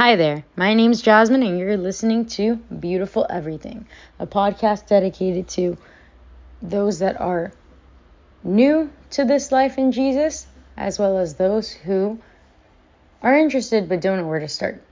Hi there, my name is Jasmine, and you're listening to Beautiful Everything, a podcast dedicated to those that are new to this life in Jesus, as well as those who are interested but don't know where to start.